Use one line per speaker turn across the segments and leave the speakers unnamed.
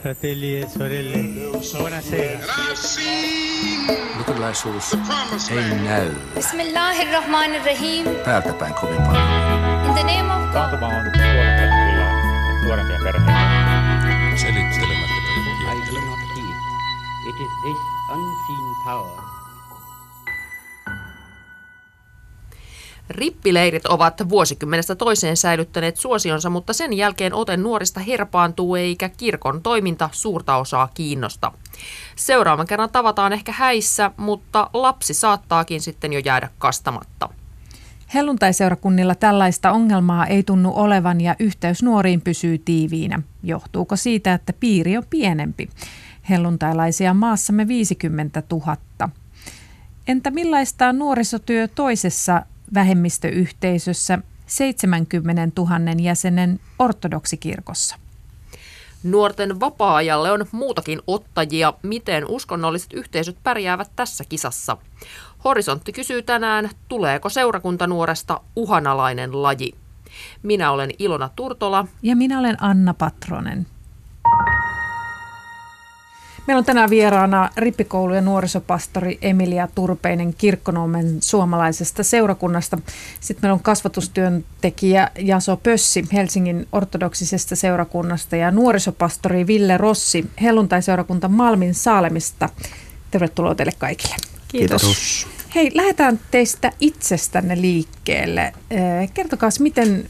fratelli e sorelle, buonasera.
Luterilaisuus ei näy
Bismillahirrahmanirrahim.
täältä päin kovin paljon.
In the name of God.
Taantuma on nuorempia perheitä.
Selittelemättä
I do
kiittelemättä.
not heed. It is this unseen power
Rippileirit ovat vuosikymmenestä toiseen säilyttäneet suosionsa, mutta sen jälkeen ote nuorista herpaantuu eikä kirkon toiminta suurta osaa kiinnosta. Seuraavan kerran tavataan ehkä häissä, mutta lapsi saattaakin sitten jo jäädä kastamatta.
Helluntaiseurakunnilla tällaista ongelmaa ei tunnu olevan ja yhteys nuoriin pysyy tiiviinä. Johtuuko siitä, että piiri on pienempi? Helluntailaisia maassamme 50 000. Entä millaista nuorisotyö toisessa vähemmistöyhteisössä 70 000 jäsenen ortodoksikirkossa?
Nuorten vapaa-ajalle on muutakin ottajia. Miten uskonnolliset yhteisöt pärjäävät tässä kisassa? Horisontti kysyy tänään, tuleeko seurakuntanuoresta uhanalainen laji? Minä olen Ilona Turtola.
Ja minä olen Anna Patronen. Meillä on tänään vieraana rippikoulu- ja nuorisopastori Emilia Turpeinen Kirkkonummen suomalaisesta seurakunnasta. Sitten meillä on kasvatustyöntekijä Jaso Pössi Helsingin ortodoksisesta seurakunnasta ja nuorisopastori Ville Rossi helluntaiseurakunta Malmin Saalemista. Tervetuloa teille kaikille.
Kiitos.
Hei, lähdetään teistä itsestänne liikkeelle. Eh, Kertokaa, miten,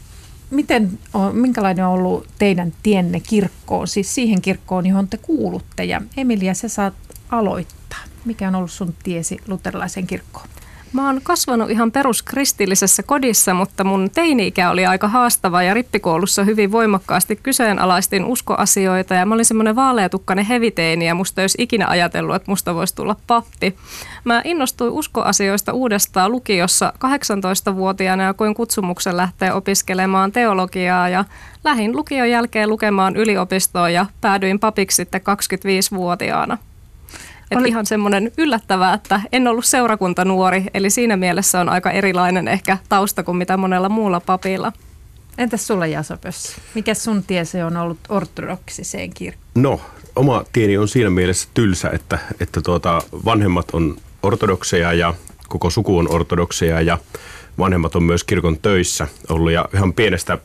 miten minkälainen on ollut teidän tienne kirkkoon, siis siihen kirkkoon, johon te kuulutte. Ja Emilia, sä saat aloittaa. Mikä on ollut sun tiesi luterilaisen kirkkoon?
Mä oon kasvanut ihan peruskristillisessä kodissa, mutta mun teini-ikä oli aika haastava ja rippikoulussa hyvin voimakkaasti kyseenalaistin uskoasioita ja mä olin semmoinen vaaleatukkainen heviteini ja musta ei olisi ikinä ajatellut, että musta voisi tulla pappi. Mä innostuin uskoasioista uudestaan lukiossa 18-vuotiaana ja koin kutsumuksen lähteä opiskelemaan teologiaa ja lähin lukion jälkeen lukemaan yliopistoon ja päädyin papiksi sitten 25-vuotiaana. Et
Oli-
ihan semmoinen yllättävää, että en ollut seurakuntanuori, eli siinä mielessä on aika erilainen ehkä tausta kuin mitä monella muulla papilla.
Entäs sulla Jaso Pössi? Mikä sun tiesi on ollut ortodoksiseen kirkkoon?
No, oma tieni on siinä mielessä tylsä, että, että tuota, vanhemmat on ortodokseja ja koko suku on ortodokseja ja vanhemmat on myös kirkon töissä ollut ja ihan pienestä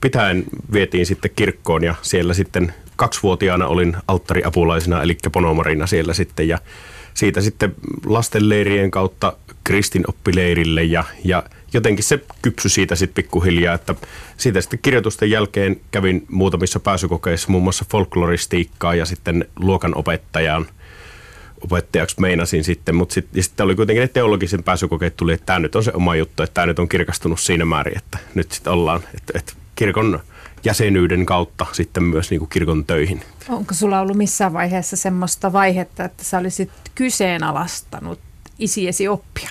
pitäen vietiin sitten kirkkoon ja siellä sitten kaksivuotiaana olin alttariapulaisena eli ponomarina siellä sitten. Ja siitä sitten lastenleirien kautta kristinoppileirille ja, ja jotenkin se kypsy siitä sitten pikkuhiljaa, että siitä sitten kirjoitusten jälkeen kävin muutamissa pääsykokeissa muun muassa folkloristiikkaa ja sitten luokanopettajan opettajaksi meinasin sitten, mutta sitten oli kuitenkin ne teologisen pääsykokeet tuli, että tämä nyt on se oma juttu, että tämä nyt on kirkastunut siinä määrin, että nyt sitten ollaan, että, että kirkon jäsenyyden kautta sitten myös niin kuin kirkon töihin.
Onko sulla ollut missään vaiheessa semmoista vaihetta, että sä olisit kyseenalaistanut isiesi oppia?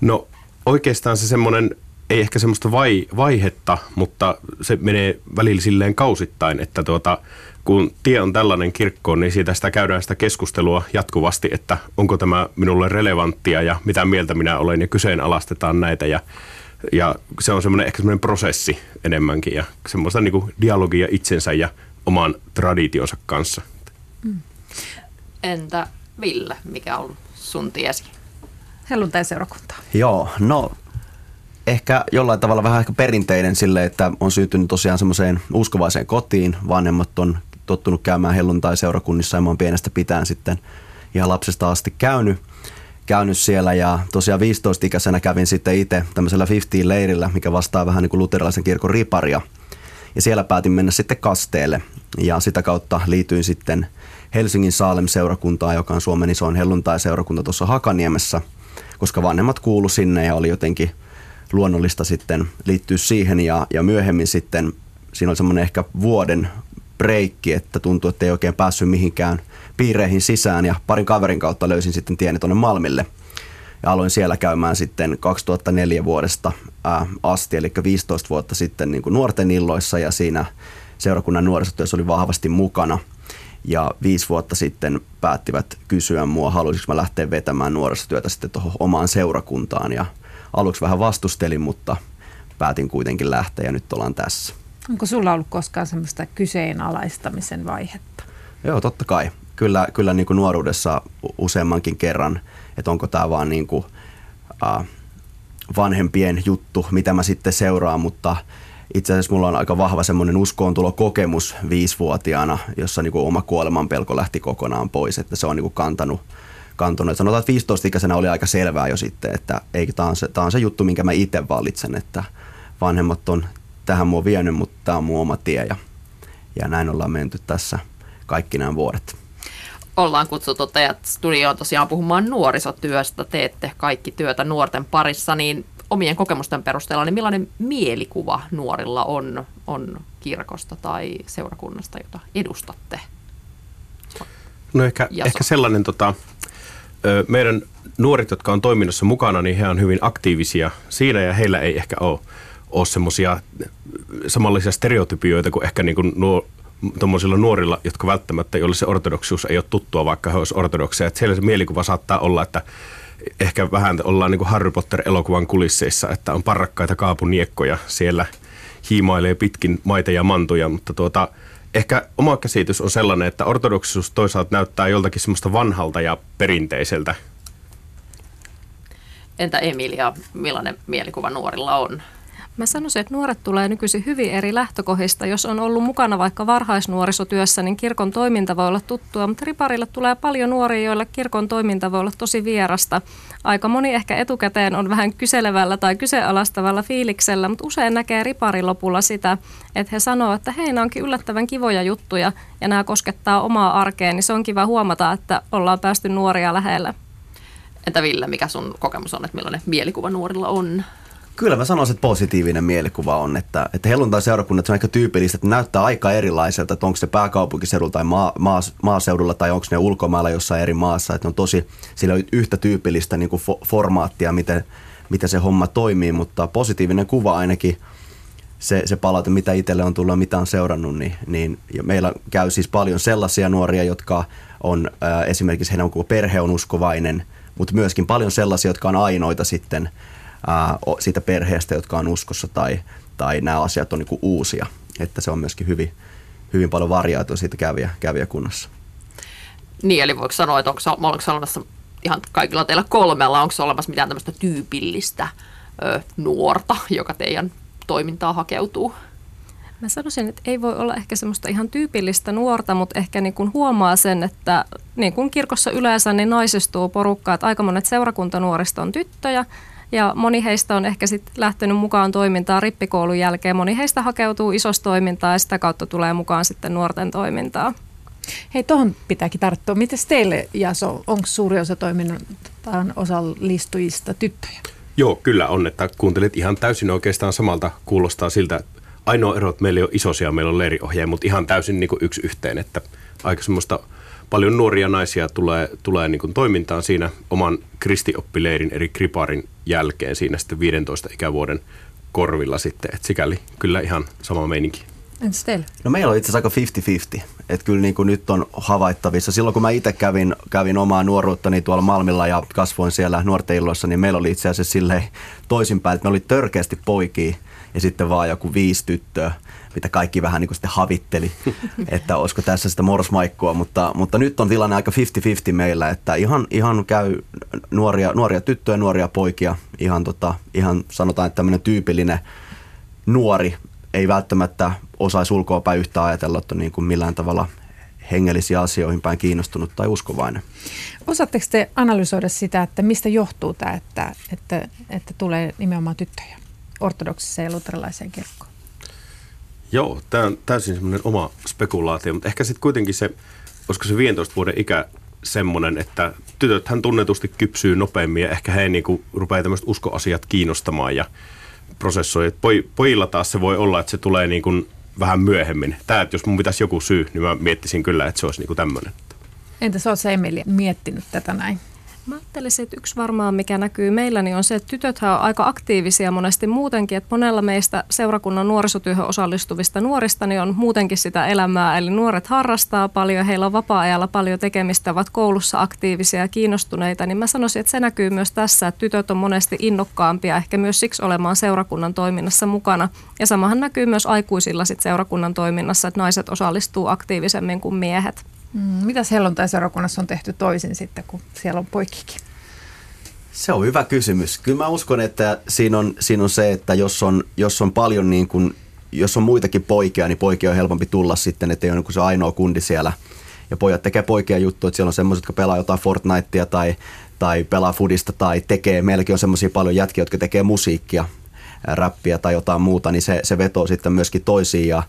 No oikeastaan se semmoinen, ei ehkä semmoista vai, vaihetta, mutta se menee välillä silleen kausittain, että tuota, kun tie on tällainen kirkkoon, niin siitä sitä käydään sitä keskustelua jatkuvasti, että onko tämä minulle relevanttia ja mitä mieltä minä olen ja kyseenalaistetaan näitä ja ja se on semmoinen ehkä semmoinen prosessi enemmänkin ja semmoista niin kuin dialogia itsensä ja oman traditionsa kanssa.
Entä Ville, mikä on sun tiesi?
Helluntaiseurakuntaa.
Joo, no ehkä jollain tavalla vähän ehkä perinteinen sille, että on syntynyt tosiaan semmoiseen uskovaiseen kotiin. Vanhemmat on tottunut käymään helluntai-seurakunnissa ja mä oon pienestä pitäen sitten ihan lapsesta asti käynyt, käynyt siellä ja tosiaan 15-ikäisenä kävin sitten itse tämmöisellä 50-leirillä, mikä vastaa vähän niin kuin luterilaisen kirkon riparia. Ja siellä päätin mennä sitten kasteelle ja sitä kautta liityin sitten Helsingin Saalem-seurakuntaan, joka on Suomen isoin helluntai-seurakunta tuossa Hakaniemessä, koska vanhemmat kuulu sinne ja oli jotenkin luonnollista sitten liittyä siihen ja, ja myöhemmin sitten siinä oli semmoinen ehkä vuoden breikki, että tuntui, että ei oikein päässyt mihinkään piireihin sisään ja parin kaverin kautta löysin sitten tieni tuonne Malmille. Ja aloin siellä käymään sitten 2004 vuodesta ää, asti, eli 15 vuotta sitten niin kuin nuorten illoissa ja siinä seurakunnan nuorisotyössä oli vahvasti mukana. Ja viisi vuotta sitten päättivät kysyä mua, haluaisinko mä lähteä vetämään nuorisotyötä sitten tuohon omaan seurakuntaan. Ja aluksi vähän vastustelin, mutta päätin kuitenkin lähteä ja nyt ollaan tässä.
Onko sulla ollut koskaan semmoista kyseenalaistamisen vaihetta?
Joo, totta kai. Kyllä, kyllä niin kuin nuoruudessa useammankin kerran, että onko tämä vaan niin kuin, äh, vanhempien juttu, mitä mä sitten seuraan, mutta itse asiassa mulla on aika vahva semmoinen uskoontulokokemus viisivuotiaana, jossa niin kuin oma kuolemanpelko lähti kokonaan pois, että se on niin kuin kantanut, kantanut. sanotaan, että 15-ikäisenä oli aika selvää jo sitten, että ei, tämä on se, on se juttu, minkä mä itse valitsen, että vanhemmat on tähän mua vienyt, mutta tämä on mun oma tie ja, ja näin ollaan menty tässä kaikki nämä vuodet.
Ollaan kutsuttu teidät studioon tosiaan puhumaan nuorisotyöstä. Teette kaikki työtä nuorten parissa, niin omien kokemusten perusteella, niin millainen mielikuva nuorilla on, on kirkosta tai seurakunnasta, jota edustatte?
No ehkä, ehkä sellainen, tota, meidän nuoret, jotka on toiminnassa mukana, niin he on hyvin aktiivisia siinä ja heillä ei ehkä ole, ole semmoisia samanlaisia stereotypioita kuin ehkä niin kuin nuo, nuorilla, jotka välttämättä, joille se ortodoksius ei ole tuttua, vaikka he olisivat ortodokseja. Että siellä se mielikuva saattaa olla, että ehkä vähän ollaan niin kuin Harry Potter-elokuvan kulisseissa, että on parrakkaita kaapuniekkoja siellä hiimailee pitkin maita ja mantuja, mutta tuota, ehkä oma käsitys on sellainen, että ortodoksisuus toisaalta näyttää joltakin semmoista vanhalta ja perinteiseltä.
Entä Emilia, millainen mielikuva nuorilla on?
Mä sanoisin, että nuoret tulee nykyisin hyvin eri lähtökohdista. Jos on ollut mukana vaikka varhaisnuorisotyössä, niin kirkon toiminta voi olla tuttua, mutta riparille tulee paljon nuoria, joilla kirkon toiminta voi olla tosi vierasta. Aika moni ehkä etukäteen on vähän kyselevällä tai kyseenalaistavalla fiiliksellä, mutta usein näkee riparin lopulla sitä, että he sanoo, että hei, nämä onkin yllättävän kivoja juttuja ja nämä koskettaa omaa arkeen, niin se on kiva huomata, että ollaan päästy nuoria lähelle.
Entä Ville, mikä sun kokemus on, että millainen mielikuva nuorilla on?
Kyllä mä sanoisin, että positiivinen mielikuva on, että, että helluntai-seurakunnat on aika tyypillistä, että näyttää aika erilaiselta, että onko se pääkaupunkiseudulla tai maa, maa, maaseudulla tai onko ne ulkomailla jossain eri maassa, että on tosi, sillä on yhtä tyypillistä niin kuin fo, formaattia, miten, miten se homma toimii, mutta positiivinen kuva ainakin se, se palaute, mitä itselle on tullut mitä on seurannut, niin, niin ja meillä käy siis paljon sellaisia nuoria, jotka on äh, esimerkiksi heidän koko perhe on uskovainen, mutta myöskin paljon sellaisia, jotka on ainoita sitten – ää, siitä perheestä, jotka on uskossa tai, tai nämä asiat on niin uusia. Että se on myöskin hyvin, hyvin paljon variaatio siitä kävijä, kävijäkunnassa.
Niin, eli voiko sanoa, että onko, onko olemassa ihan kaikilla teillä kolmella, onko olemassa mitään tämmöistä tyypillistä ö, nuorta, joka teidän toimintaa hakeutuu?
Mä sanoisin, että ei voi olla ehkä semmoista ihan tyypillistä nuorta, mutta ehkä niin kuin huomaa sen, että niin kuin kirkossa yleensä niin naisistuu porukkaa, että aika monet seurakuntanuorista on tyttöjä, ja moni heistä on ehkä sitten lähtenyt mukaan toimintaan rippikoulun jälkeen. Moni heistä hakeutuu isosta toimintaa ja sitä kautta tulee mukaan sitten nuorten toimintaa.
Hei, tuohon pitääkin tarttua. Miten teille, Jaso, onko suuri osa toiminnan osallistujista tyttöjä?
Joo, kyllä on, että kuuntelit ihan täysin oikeastaan samalta. Kuulostaa siltä, että ainoa ero, että meillä ei ole isosia, meillä on leiriohjeja, mutta ihan täysin niin kuin yksi yhteen, että aika semmoista paljon nuoria naisia tulee, tulee niin kuin toimintaan siinä oman kristioppileirin eri kriparin jälkeen siinä sitten 15 ikävuoden korvilla sitten, että sikäli kyllä ihan sama meininki.
Entäs teillä?
No meillä on itse asiassa aika 50-50, että kyllä niin kuin nyt on havaittavissa. Silloin kun mä itse kävin, kävin omaa nuoruuttani tuolla Malmilla ja kasvoin siellä nuorten illoissa, niin meillä oli itse asiassa silleen toisinpäin, että me oli törkeästi poikia ja sitten vaan joku viisi tyttöä mitä kaikki vähän niin kuin sitten havitteli, että olisiko tässä sitä morsmaikkua, mutta, mutta nyt on tilanne aika 50-50 meillä, että ihan, ihan käy nuoria, nuoria tyttöjä, nuoria poikia, ihan, tota, ihan sanotaan, että tämmöinen tyypillinen nuori ei välttämättä osaisi ulkoa päin yhtä ajatella, että on niin kuin millään tavalla hengellisiä asioihin päin kiinnostunut tai uskovainen.
Osaatteko te analysoida sitä, että mistä johtuu tämä, että, että, että tulee nimenomaan tyttöjä ortodoksiseen ja luterilaiseen kirkkoon?
Joo, tämä on täysin semmoinen oma spekulaatio, mutta ehkä sitten kuitenkin se, koska se 15 vuoden ikä semmoinen, että tytöt hän tunnetusti kypsyy nopeammin ja ehkä he niinku rupeaa tämmöiset uskoasiat kiinnostamaan ja prosessoi. Poj, pojilla taas se voi olla, että se tulee niinku vähän myöhemmin. Tämä, että jos mun pitäisi joku syy, niin mä miettisin kyllä, että se olisi niinku tämmöinen.
Entä sä oot Emeli miettinyt tätä näin?
Mä ajattelisin, että yksi varmaan mikä näkyy meillä niin on se, että tytöthän on aika aktiivisia monesti muutenkin, että monella meistä seurakunnan nuorisotyöhön osallistuvista nuorista niin on muutenkin sitä elämää, eli nuoret harrastaa paljon, heillä on vapaa-ajalla paljon tekemistä, ovat koulussa aktiivisia ja kiinnostuneita, niin mä sanoisin, että se näkyy myös tässä, että tytöt on monesti innokkaampia, ehkä myös siksi olemaan seurakunnan toiminnassa mukana. Ja samahan näkyy myös aikuisilla sit seurakunnan toiminnassa, että naiset osallistuu aktiivisemmin kuin miehet.
Mm, mitä helluntai-seurakunnassa on tehty toisin sitten, kun siellä on poikikin?
Se on hyvä kysymys. Kyllä mä uskon, että siinä on, siinä on se, että jos on, jos on paljon niin kuin, jos on muitakin poikia, niin poikia on helpompi tulla sitten, että ei ole niin se ainoa kundi siellä. Ja pojat tekee poikia juttuja, että siellä on semmoiset, jotka pelaa jotain Fortnitea tai, tai pelaa fudista tai tekee, meilläkin on semmoisia paljon jätkiä, jotka tekee musiikkia, räppiä tai jotain muuta, niin se, se vetoo sitten myöskin toisiin ja,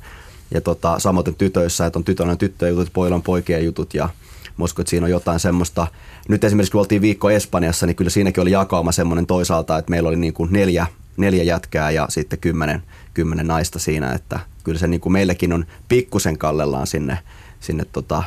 ja tota, samoin tytöissä, että on tytön tyttöjen jutut, pojilla on poikien jutut ja mä uskon, että siinä on jotain semmoista. Nyt esimerkiksi kun oltiin viikko Espanjassa, niin kyllä siinäkin oli jakauma semmoinen toisaalta, että meillä oli niin kuin neljä, neljä jätkää ja sitten kymmenen, kymmenen naista siinä, että kyllä se niin kuin meillekin on pikkusen kallellaan sinne, sinne tota,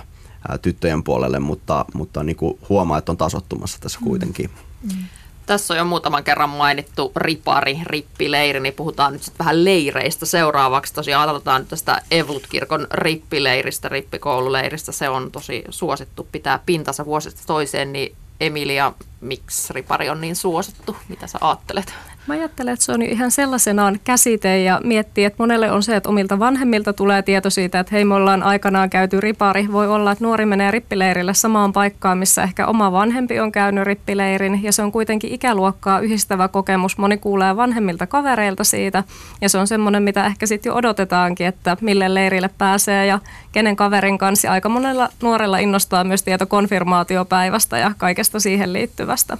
ää, tyttöjen puolelle, mutta, mutta niin kuin huomaa, että on tasottumassa tässä kuitenkin. Mm.
Tässä on jo muutaman kerran mainittu ripari, rippileiri, niin puhutaan nyt sitten vähän leireistä seuraavaksi. Tosiaan aloitetaan nyt tästä Evlut-kirkon rippileiristä, rippikoululeiristä. Se on tosi suosittu, pitää pintansa vuosista toiseen, niin Emilia, miksi ripari on niin suosittu? Mitä sä ajattelet?
Mä ajattelen, että se on ihan sellaisenaan käsite ja miettii, että monelle on se, että omilta vanhemmilta tulee tieto siitä, että hei me ollaan aikanaan käyty ripari. Voi olla, että nuori menee rippileirille samaan paikkaan, missä ehkä oma vanhempi on käynyt rippileirin ja se on kuitenkin ikäluokkaa yhdistävä kokemus. Moni kuulee vanhemmilta kavereilta siitä ja se on semmoinen, mitä ehkä sitten jo odotetaankin, että mille leirille pääsee ja kenen kaverin kanssa. Aika monella nuorella innostaa myös tieto konfirmaatiopäivästä ja kaikesta siihen liittyvästä.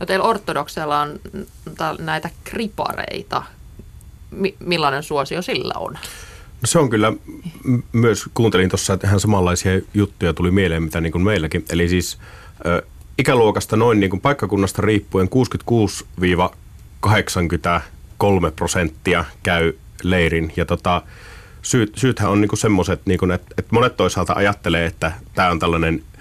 No teillä ortodokseilla on näitä kripareita. M- millainen suosio sillä on?
No se on kyllä, myös kuuntelin tuossa, että ihan samanlaisia juttuja tuli mieleen, mitä niin kuin meilläkin. Eli siis ö, ikäluokasta noin niin kuin paikkakunnasta riippuen 66-83 prosenttia käy leirin. Ja tota, syyt, syythän on niin semmoiset, niin että, että monet toisaalta ajattelee, että tämä on tällainen –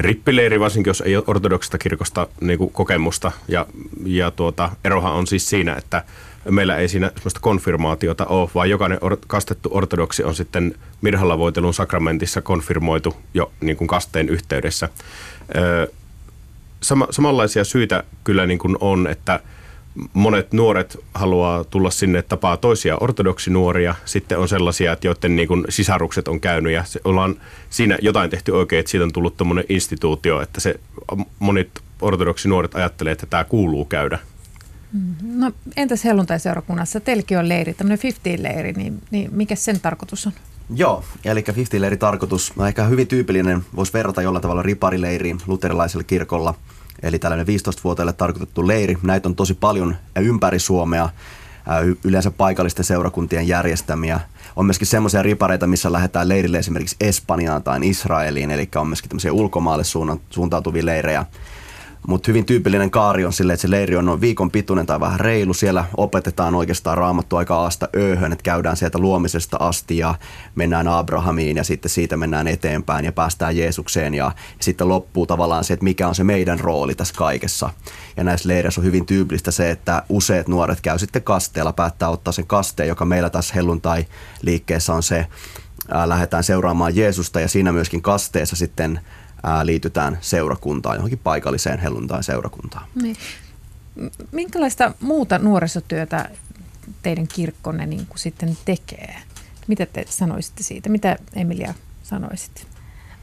rippileiri, varsinkin jos ei ole ortodoksista kirkosta niin kuin kokemusta. Ja, ja tuota, erohan on siis siinä, että meillä ei siinä sellaista konfirmaatiota ole, vaan jokainen or- kastettu ortodoksi on sitten mirhallavoitelun sakramentissa konfirmoitu jo niin kuin kasteen yhteydessä. Öö, sama, samanlaisia syitä kyllä niin kuin on, että – monet nuoret haluaa tulla sinne tapaa toisia ortodoksinuoria. Sitten on sellaisia, että joiden niin kuin sisarukset on käynyt ja se ollaan siinä jotain tehty oikein, että siitä on tullut tämmöinen instituutio, että se monet ortodoksinuoret ajattelee, että tämä kuuluu käydä.
Mm-hmm. No entäs helluntai-seurakunnassa? Teilläkin on leiri, tämmöinen 50-leiri, niin, niin mikä sen tarkoitus on?
Joo, eli 50-leiri tarkoitus, no ehkä hyvin tyypillinen, voisi verrata jollain tavalla riparileiriin luterilaisella kirkolla – eli tällainen 15-vuotiaille tarkoitettu leiri. Näitä on tosi paljon ympäri Suomea, yleensä paikallisten seurakuntien järjestämiä. On myöskin semmoisia ripareita, missä lähdetään leirille esimerkiksi Espanjaan tai Israeliin, eli on myöskin tämmöisiä ulkomaalle suuntautuvia leirejä. Mutta hyvin tyypillinen kaari on sille, että se leiri on noin viikon pituinen tai vähän reilu. Siellä opetetaan oikeastaan raamattu aika asta ööhön, että käydään sieltä luomisesta asti ja mennään Abrahamiin ja sitten siitä mennään eteenpäin ja päästään Jeesukseen. Ja, ja sitten loppuu tavallaan se, että mikä on se meidän rooli tässä kaikessa. Ja näissä leireissä on hyvin tyypillistä se, että useat nuoret käy sitten kasteella, päättää ottaa sen kasteen, joka meillä tässä helluntai-liikkeessä on se, ää, lähdetään seuraamaan Jeesusta ja siinä myöskin kasteessa sitten ää, liitytään seurakuntaan, johonkin paikalliseen helluntai-seurakuntaan. Niin.
Minkälaista muuta nuorisotyötä teidän kirkkonne niin kuin sitten tekee? Mitä te sanoisitte siitä? Mitä Emilia sanoisit?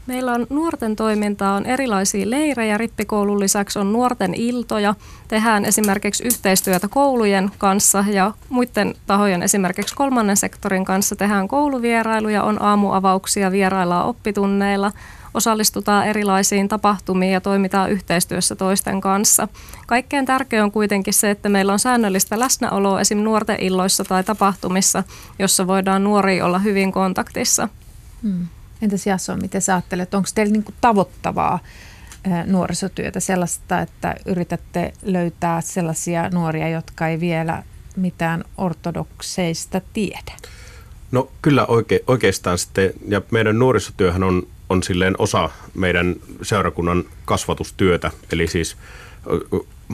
Meillä on nuorten toimintaa, on erilaisia leirejä. Rippikoulun lisäksi on nuorten iltoja. Tehdään esimerkiksi yhteistyötä koulujen kanssa ja muiden tahojen, esimerkiksi kolmannen sektorin kanssa tehdään kouluvierailuja, on aamuavauksia, vieraillaan oppitunneilla – osallistutaan erilaisiin tapahtumiin ja toimitaan yhteistyössä toisten kanssa. Kaikkein tärkein on kuitenkin se, että meillä on säännöllistä läsnäoloa esim. nuorten illoissa tai tapahtumissa, jossa voidaan nuoria olla hyvin kontaktissa.
Hmm. Entäs Jasso, miten sä ajattelet, onko teillä niinku tavoittavaa nuorisotyötä sellaista, että yritätte löytää sellaisia nuoria, jotka ei vielä mitään ortodokseista tiedä?
No kyllä oike, oikeastaan sitten, ja meidän nuorisotyöhän on on silleen osa meidän seurakunnan kasvatustyötä. Eli siis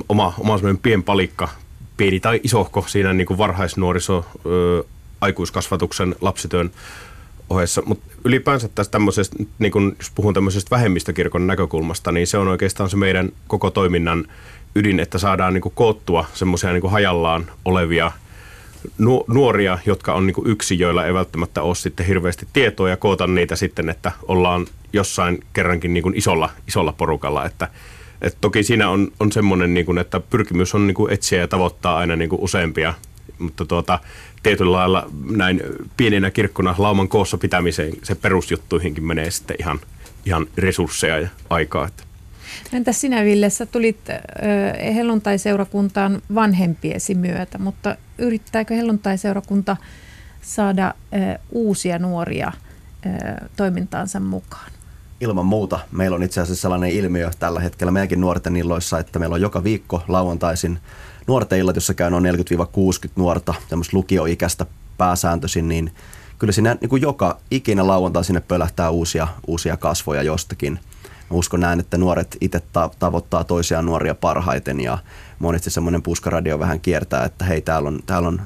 oma, oma semmoinen pienpalikka, pieni tai isohko siinä niin kuin varhaisnuoriso, aikuiskasvatuksen, lapsityön ohessa. Mutta ylipäänsä tässä tämmöisestä, niin kun, jos puhun tämmöisestä vähemmistökirkon näkökulmasta, niin se on oikeastaan se meidän koko toiminnan ydin, että saadaan niin kuin koottua semmoisia niin hajallaan olevia nuoria, jotka on niin yksi, joilla ei välttämättä ole sitten hirveästi tietoa ja koota niitä sitten, että ollaan jossain kerrankin niin isolla, isolla porukalla. Että, et toki siinä on, on semmoinen, niin että pyrkimys on niin etsiä ja tavoittaa aina niin useampia, mutta tuota, tietyllä lailla näin pienenä kirkkona lauman koossa pitämiseen se perusjuttuihinkin menee sitten ihan, ihan resursseja ja aikaa. Että.
Entä sinä Ville, sä tulit helluntai-seurakuntaan vanhempiesi myötä, mutta yrittääkö helluntai-seurakunta saada uusia nuoria toimintaansa mukaan?
Ilman muuta. Meillä on itse asiassa sellainen ilmiö tällä hetkellä meidänkin nuorten illoissa, että meillä on joka viikko lauantaisin nuorten illat, jossa käy noin 40-60 nuorta, tämmöistä lukioikäistä pääsääntöisin, niin kyllä siinä niin kuin joka ikinä lauantai sinne pölähtää uusia, uusia kasvoja jostakin. Mä uskon näin, että nuoret itse ta- tavoittaa toisiaan nuoria parhaiten ja monesti semmoinen puskaradio vähän kiertää, että hei täällä on, täällä on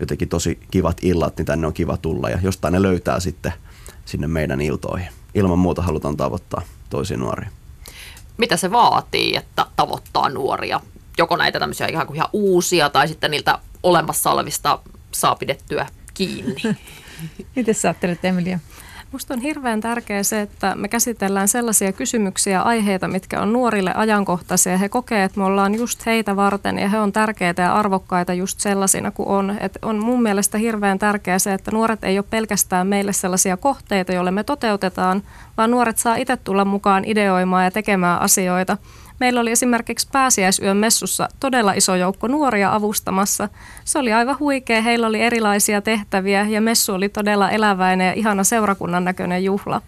jotenkin tosi kivat illat, niin tänne on kiva tulla ja jostain ne löytää sitten sinne meidän iltoihin. Ilman muuta halutaan tavoittaa toisia nuoria.
Mitä se vaatii, että tavoittaa nuoria? Joko näitä tämmöisiä ihan, kuin ihan uusia tai sitten niiltä olemassa olevista saa pidettyä kiinni?
Miten sä ajattelet, Emilia?
Minusta on hirveän tärkeää se, että me käsitellään sellaisia kysymyksiä aiheita, mitkä on nuorille ajankohtaisia. He kokee, että me ollaan just heitä varten ja he on tärkeitä ja arvokkaita just sellaisina kuin on. Et on mun mielestä hirveän tärkeää se, että nuoret ei ole pelkästään meille sellaisia kohteita, joille me toteutetaan, vaan nuoret saa itse tulla mukaan ideoimaan ja tekemään asioita. Meillä oli esimerkiksi pääsiäisyön messussa todella iso joukko nuoria avustamassa. Se oli aivan huikea, heillä oli erilaisia tehtäviä ja messu oli todella eläväinen ja ihana seurakunnan näköinen juhla.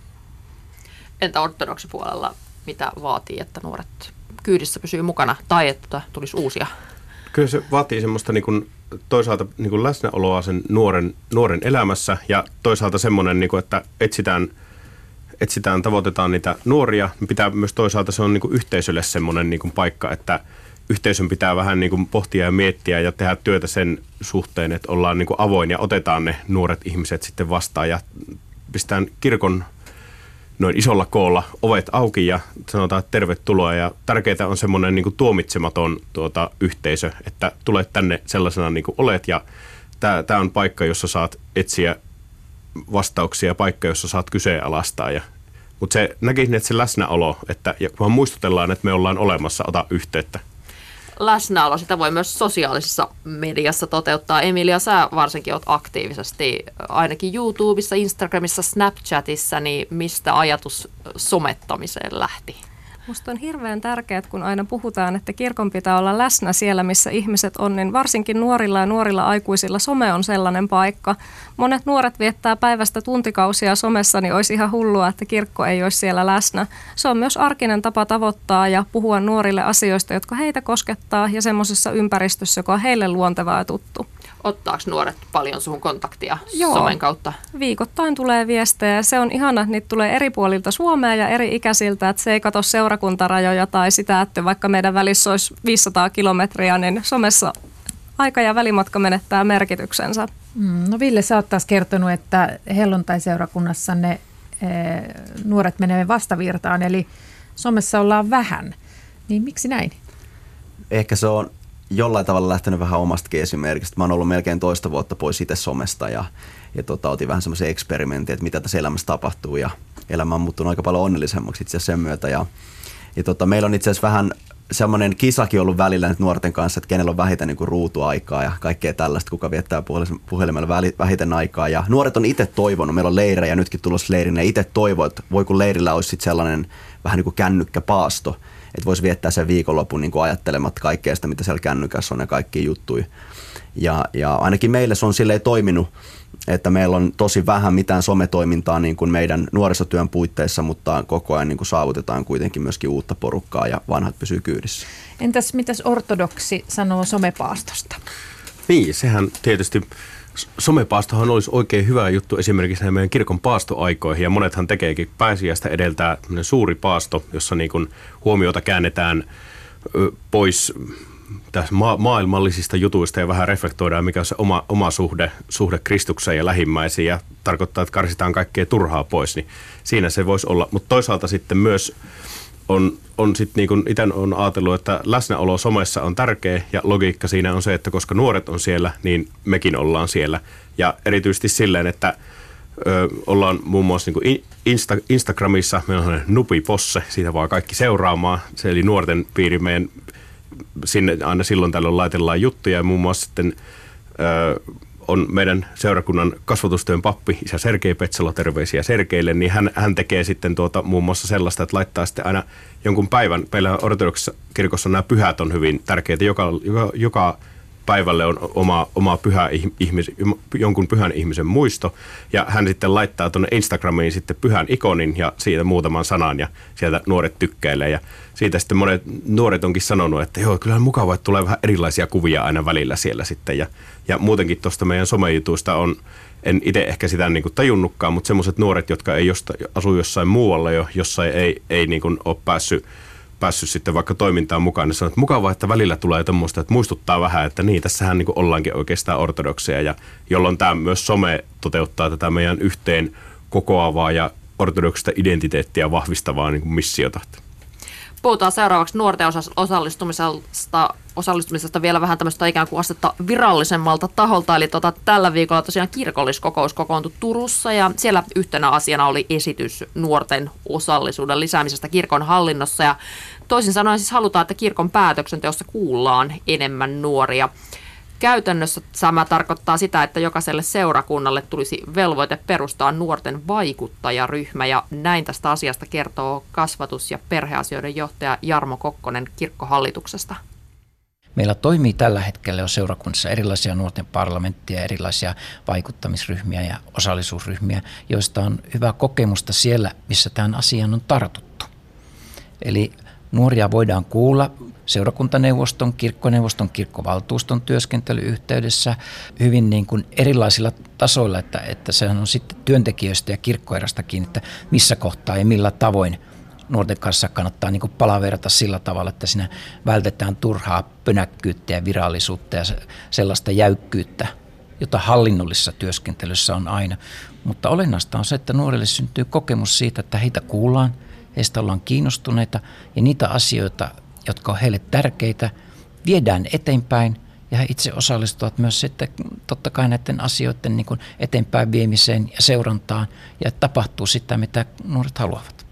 Entä ortodoksipuolella, mitä vaatii, että nuoret kyydissä pysyy mukana tai että tulisi uusia?
Kyllä se vaatii semmoista niin kuin, toisaalta niin kuin läsnäoloa sen nuoren, nuoren elämässä ja toisaalta semmoinen, niin kuin, että etsitään – etsitään, tavoitetaan niitä nuoria, niin pitää myös toisaalta se on niin kuin yhteisölle semmoinen niin kuin paikka, että yhteisön pitää vähän niin kuin pohtia ja miettiä ja tehdä työtä sen suhteen, että ollaan niin kuin avoin ja otetaan ne nuoret ihmiset sitten vastaan ja pistetään kirkon noin isolla koolla ovet auki ja sanotaan, että tervetuloa. Ja tärkeää on semmoinen niin kuin tuomitsematon tuota, yhteisö, että tulet tänne sellaisena niin kuin olet ja tämä on paikka, jossa saat etsiä vastauksia, paikka, jossa saat kyseenalaistaa. Ja, mutta se näkisin, että se läsnäolo, että ja kunhan muistutellaan, että me ollaan olemassa, ota yhteyttä.
Läsnäolo, sitä voi myös sosiaalisessa mediassa toteuttaa. Emilia, sä varsinkin oot aktiivisesti ainakin YouTubessa, Instagramissa, Snapchatissa, niin mistä ajatus somettamiseen lähti?
Musta on hirveän tärkeää, kun aina puhutaan, että kirkon pitää olla läsnä siellä, missä ihmiset on, niin varsinkin nuorilla ja nuorilla aikuisilla some on sellainen paikka. Monet nuoret viettää päivästä tuntikausia somessa, niin olisi ihan hullua, että kirkko ei olisi siellä läsnä. Se on myös arkinen tapa tavoittaa ja puhua nuorille asioista, jotka heitä koskettaa ja semmoisessa ympäristössä, joka on heille luontevaa ja tuttu.
Ottaako nuoret paljon suhun kontaktia Joo. somen kautta?
Viikoittain tulee viestejä. Se on ihana, että niitä tulee eri puolilta Suomea ja eri ikäisiltä, että se ei katso seurakuntarajoja tai sitä, että vaikka meidän välissä olisi 500 kilometriä, niin somessa aika ja välimatka menettää merkityksensä.
Mm, no Ville, sä oot taas kertonut, että helluntai-seurakunnassa ne e, nuoret menevät vastavirtaan, eli somessa ollaan vähän. Niin miksi näin?
Ehkä se on jollain tavalla lähtenyt vähän omastakin esimerkistä. Mä oon ollut melkein toista vuotta pois itse somesta ja, ja tota, otin vähän semmoisen eksperimentin, että mitä tässä elämässä tapahtuu ja elämä on muuttunut aika paljon onnellisemmaksi itse asiassa sen myötä. Ja, ja tota, meillä on itse asiassa vähän semmoinen kisakin ollut välillä nyt nuorten kanssa, että kenellä on vähiten niin kuin ruutuaikaa ja kaikkea tällaista, kuka viettää puhelimella vähiten aikaa. Ja nuoret on itse toivonut, meillä on leirejä nytkin tulossa leirin, ja itse toivoo, että voi kun leirillä olisi sellainen vähän niin kuin kännykkäpaasto, että voisi viettää sen viikonlopun niin kuin ajattelematta kaikkea sitä, mitä siellä kännykässä on ja kaikki juttuja. Ja, ja ainakin meille se on silleen toiminut, että meillä on tosi vähän mitään sometoimintaa niin kuin meidän nuorisotyön puitteissa, mutta koko ajan niin kuin saavutetaan kuitenkin myöskin uutta porukkaa ja vanhat pysyy kyydissä.
Entäs mitäs ortodoksi sanoo somepaastosta?
Niin, sehän tietysti somepaastohan olisi oikein hyvä juttu esimerkiksi näihin meidän kirkon paastoaikoihin, ja monethan tekeekin pääsiäistä edeltää suuri paasto, jossa niin kuin huomiota käännetään pois tässä ma- maailmallisista jutuista ja vähän reflektoidaan, mikä on se oma, oma suhde, suhde Kristukseen ja lähimmäisiin ja tarkoittaa, että karsitaan kaikkea turhaa pois, niin siinä se voisi olla. Mutta toisaalta sitten myös on, on sitten niin kuin itse on ajatellut, että läsnäolo somessa on tärkeä ja logiikka siinä on se, että koska nuoret on siellä, niin mekin ollaan siellä. Ja erityisesti silleen, että ö, ollaan muun muassa niin kuin Insta, Instagramissa, meillä on nupi posse, siitä vaan kaikki seuraamaan. Se eli nuorten piiri meidän sinne aina silloin tällöin laitellaan juttuja ja muun muassa sitten ö, on meidän seurakunnan kasvatustyön pappi, isä Sergei Petsalo, terveisiä Sergeille, niin hän, hän tekee sitten tuota, muun muassa sellaista, että laittaa sitten aina jonkun päivän, meillä ortodoksissa kirkossa nämä pyhät on hyvin tärkeitä, joka, joka, joka päivälle on oma, oma pyhä ihmis, jonkun pyhän ihmisen muisto, ja hän sitten laittaa tuonne Instagramiin sitten pyhän ikonin ja siitä muutaman sanan, ja sieltä nuoret tykkäilee, ja siitä sitten monet nuoret onkin sanonut, että joo, kyllä on mukavaa, että tulee vähän erilaisia kuvia aina välillä siellä sitten, ja, ja muutenkin tuosta meidän somejutuista on, en itse ehkä sitä niin kuin tajunnutkaan, mutta semmoiset nuoret, jotka ei josta, asu jossain muualla jo, jossain ei, ei niin kuin ole päässyt päässyt sitten vaikka toimintaan mukaan, niin sanoo, että mukavaa, että välillä tulee tämmöistä, että muistuttaa vähän, että niin, tässähän niin ollaankin oikeastaan ortodokseja, ja jolloin tämä myös some toteuttaa tätä meidän yhteen kokoavaa ja ortodoksista identiteettiä vahvistavaa niin missiota.
Puhutaan seuraavaksi nuorten osallistumisesta, osallistumisesta vielä vähän tämmöistä ikään kuin astetta virallisemmalta taholta. Eli tota, tällä viikolla tosiaan kirkolliskokous kokoontui Turussa ja siellä yhtenä asiana oli esitys nuorten osallisuuden lisäämisestä kirkon hallinnossa. Ja toisin sanoen siis halutaan, että kirkon päätöksenteossa kuullaan enemmän nuoria. Käytännössä tämä tarkoittaa sitä, että jokaiselle seurakunnalle tulisi velvoite perustaa nuorten vaikuttajaryhmä ja näin tästä asiasta kertoo kasvatus- ja perheasioiden johtaja Jarmo Kokkonen kirkkohallituksesta.
Meillä toimii tällä hetkellä jo seurakunnassa erilaisia nuorten parlamenttia, erilaisia vaikuttamisryhmiä ja osallisuusryhmiä, joista on hyvä kokemusta siellä, missä tämän asian on tartuttu. Eli nuoria voidaan kuulla seurakuntaneuvoston, kirkkoneuvoston, kirkkovaltuuston työskentelyyhteydessä hyvin niin kuin erilaisilla tasoilla, että, että sehän on sitten työntekijöistä ja kirkkoerastakin, että missä kohtaa ja millä tavoin nuorten kanssa kannattaa niin palaverata sillä tavalla, että siinä vältetään turhaa pönäkkyyttä ja virallisuutta ja sellaista jäykkyyttä, jota hallinnollisessa työskentelyssä on aina. Mutta olennaista on se, että nuorille syntyy kokemus siitä, että heitä kuullaan, heistä ollaan kiinnostuneita ja niitä asioita, jotka on heille tärkeitä, viedään eteenpäin ja he itse osallistuvat myös sitten totta kai näiden asioiden niin eteenpäin viemiseen ja seurantaan ja tapahtuu sitä, mitä nuoret haluavat.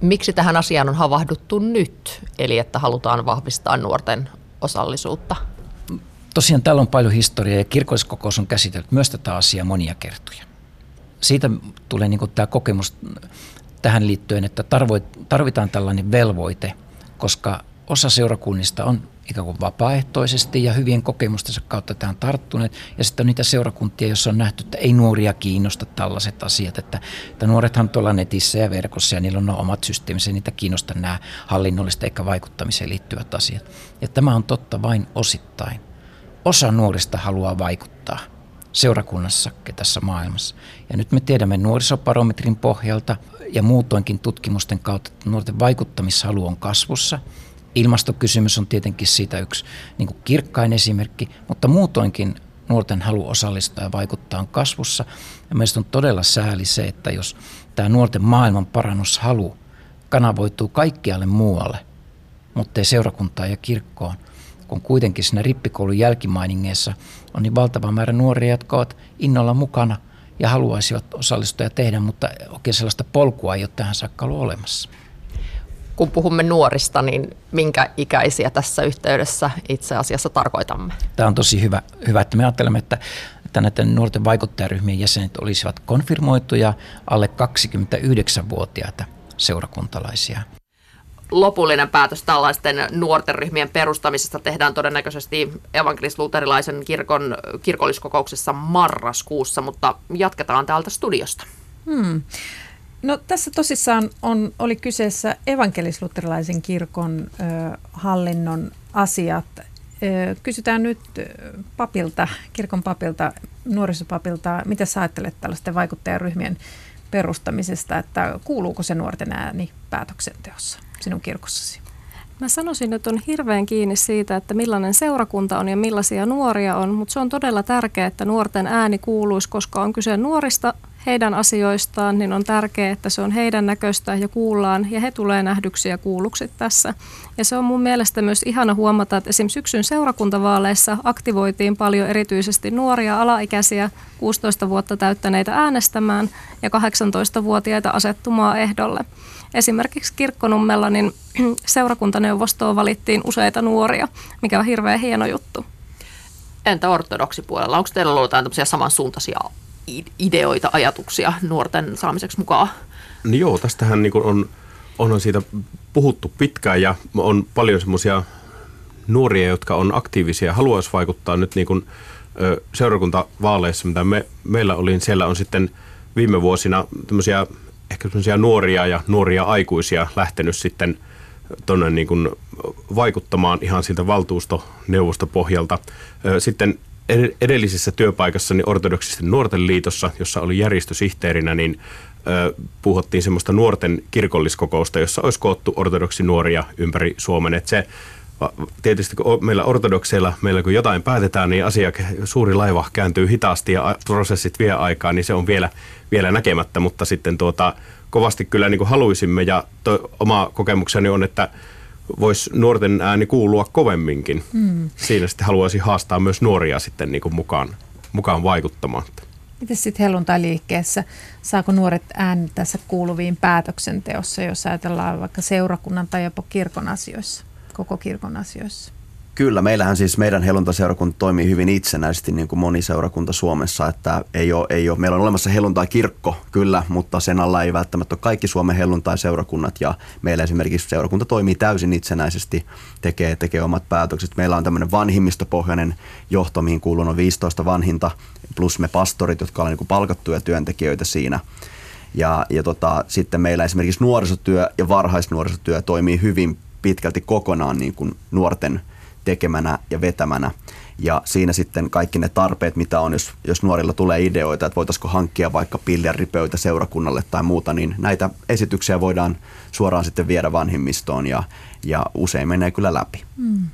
Miksi tähän asiaan on havahduttu nyt, eli että halutaan vahvistaa nuorten osallisuutta?
Tosiaan täällä on paljon historiaa ja kirkolliskokous on käsitellyt myös tätä asiaa monia kertoja. Siitä tulee niin tämä kokemus tähän liittyen, että tarvitaan tällainen velvoite, koska osa seurakunnista on ikään kuin vapaaehtoisesti ja hyvien kokemustensa kautta tähän tarttuneet. Ja sitten on niitä seurakuntia, joissa on nähty, että ei nuoria kiinnosta tällaiset asiat. Että, että nuorethan tuolla netissä ja verkossa ja niillä on omat systeeminsä, niitä kiinnosta nämä hallinnollista eikä vaikuttamiseen liittyvät asiat. Ja tämä on totta vain osittain. Osa nuorista haluaa vaikuttaa seurakunnassa tässä maailmassa. Ja nyt me tiedämme nuorisoparometrin pohjalta ja muutoinkin tutkimusten kautta, että nuorten vaikuttamishalu on kasvussa – Ilmastokysymys on tietenkin siitä yksi niin kuin kirkkain esimerkki, mutta muutoinkin nuorten halu osallistua ja vaikuttaa on kasvussa. Ja meistä on todella sääli se, että jos tämä nuorten maailman parannushalu kanavoituu kaikkialle muualle, mutta ei seurakuntaan ja kirkkoon, kun kuitenkin siinä rippikoulun jälkimainingeissa on niin valtava määrä nuoria, jotka ovat innolla mukana ja haluaisivat osallistua ja tehdä, mutta oikein sellaista polkua ei ole tähän saakka ollut olemassa
kun puhumme nuorista, niin minkä ikäisiä tässä yhteydessä itse asiassa tarkoitamme?
Tämä on tosi hyvä, hyvä että me ajattelemme, että, että näiden nuorten vaikuttajaryhmien jäsenet olisivat konfirmoituja alle 29-vuotiaita seurakuntalaisia.
Lopullinen päätös tällaisten nuorten ryhmien perustamisesta tehdään todennäköisesti evankelis-luterilaisen kirkon kirkolliskokouksessa marraskuussa, mutta jatketaan täältä studiosta. Hmm.
No tässä tosissaan on, oli kyseessä evankelisluterilaisen kirkon ö, hallinnon asiat Kysytään nyt papilta, kirkon papilta, nuorisopapilta, mitä sä ajattelet tällaisten vaikuttajaryhmien perustamisesta, että kuuluuko se nuorten ääni päätöksenteossa sinun kirkossasi?
Mä sanoisin, että on hirveän kiinni siitä, että millainen seurakunta on ja millaisia nuoria on, mutta se on todella tärkeää, että nuorten ääni kuuluisi, koska on kyse nuorista heidän asioistaan, niin on tärkeää, että se on heidän näköistä ja kuullaan ja he tulee nähdyksi ja kuulluksi tässä. Ja se on mun mielestä myös ihana huomata, että esimerkiksi syksyn seurakuntavaaleissa aktivoitiin paljon erityisesti nuoria alaikäisiä 16 vuotta täyttäneitä äänestämään ja 18-vuotiaita asettumaan ehdolle. Esimerkiksi Kirkkonummella niin seurakuntaneuvostoon valittiin useita nuoria, mikä on hirveän hieno juttu.
Entä ortodoksipuolella? Onko teillä ollut jotain samansuuntaisia ideoita, ajatuksia nuorten saamiseksi mukaan?
No joo, tästähän niin on, onhan siitä puhuttu pitkään ja on paljon semmoisia nuoria, jotka on aktiivisia ja haluaisi vaikuttaa nyt niin kuin, seurakuntavaaleissa, mitä me, meillä oli, niin siellä on sitten viime vuosina tämmöisiä ehkä semmoisia nuoria ja nuoria aikuisia lähtenyt sitten tuonne niin kuin vaikuttamaan ihan siltä valtuustoneuvostopohjalta. Sitten edellisessä työpaikassani ortodoksisten nuorten liitossa, jossa oli järjestösihteerinä, niin puhuttiin semmoista nuorten kirkolliskokousta, jossa olisi koottu ortodoksi nuoria ympäri Suomen. Että se, tietysti kun meillä ortodokseilla, meillä kun jotain päätetään, niin asia, suuri laiva kääntyy hitaasti ja prosessit vie aikaa, niin se on vielä, vielä näkemättä, mutta sitten tuota, kovasti kyllä niin kuin haluaisimme ja to, oma kokemukseni on, että voisi nuorten ääni kuulua kovemminkin. Mm. Siinä sitten haluaisin haastaa myös nuoria sitten niin kuin mukaan, mukaan vaikuttamaan.
Miten sitten helluntai-liikkeessä, saako nuoret ääni tässä kuuluviin päätöksenteossa, jos ajatellaan vaikka seurakunnan tai jopa kirkon asioissa, koko kirkon asioissa?
Kyllä, meillähän siis meidän helluntaseurakunta toimii hyvin itsenäisesti niin kuin moni seurakunta Suomessa, että ei ole, ei ole, meillä on olemassa helluntai-kirkko kyllä, mutta sen alla ei välttämättä ole kaikki Suomen helluntai-seurakunnat ja meillä esimerkiksi seurakunta toimii täysin itsenäisesti, tekee, tekee omat päätökset. Meillä on tämmöinen vanhimmistopohjainen johto, mihin kuuluu noin 15 vanhinta plus me pastorit, jotka ovat niin palkattuja työntekijöitä siinä. Ja, ja tota, sitten meillä esimerkiksi nuorisotyö ja varhaisnuorisotyö toimii hyvin pitkälti kokonaan niin kuin nuorten – tekemänä ja vetämänä. Ja siinä sitten kaikki ne tarpeet, mitä on, jos, jos nuorilla tulee ideoita, että voitaisiko hankkia vaikka pilleripöytä seurakunnalle tai muuta, niin näitä esityksiä voidaan suoraan sitten viedä vanhimmistoon ja, ja usein menee kyllä läpi. Mm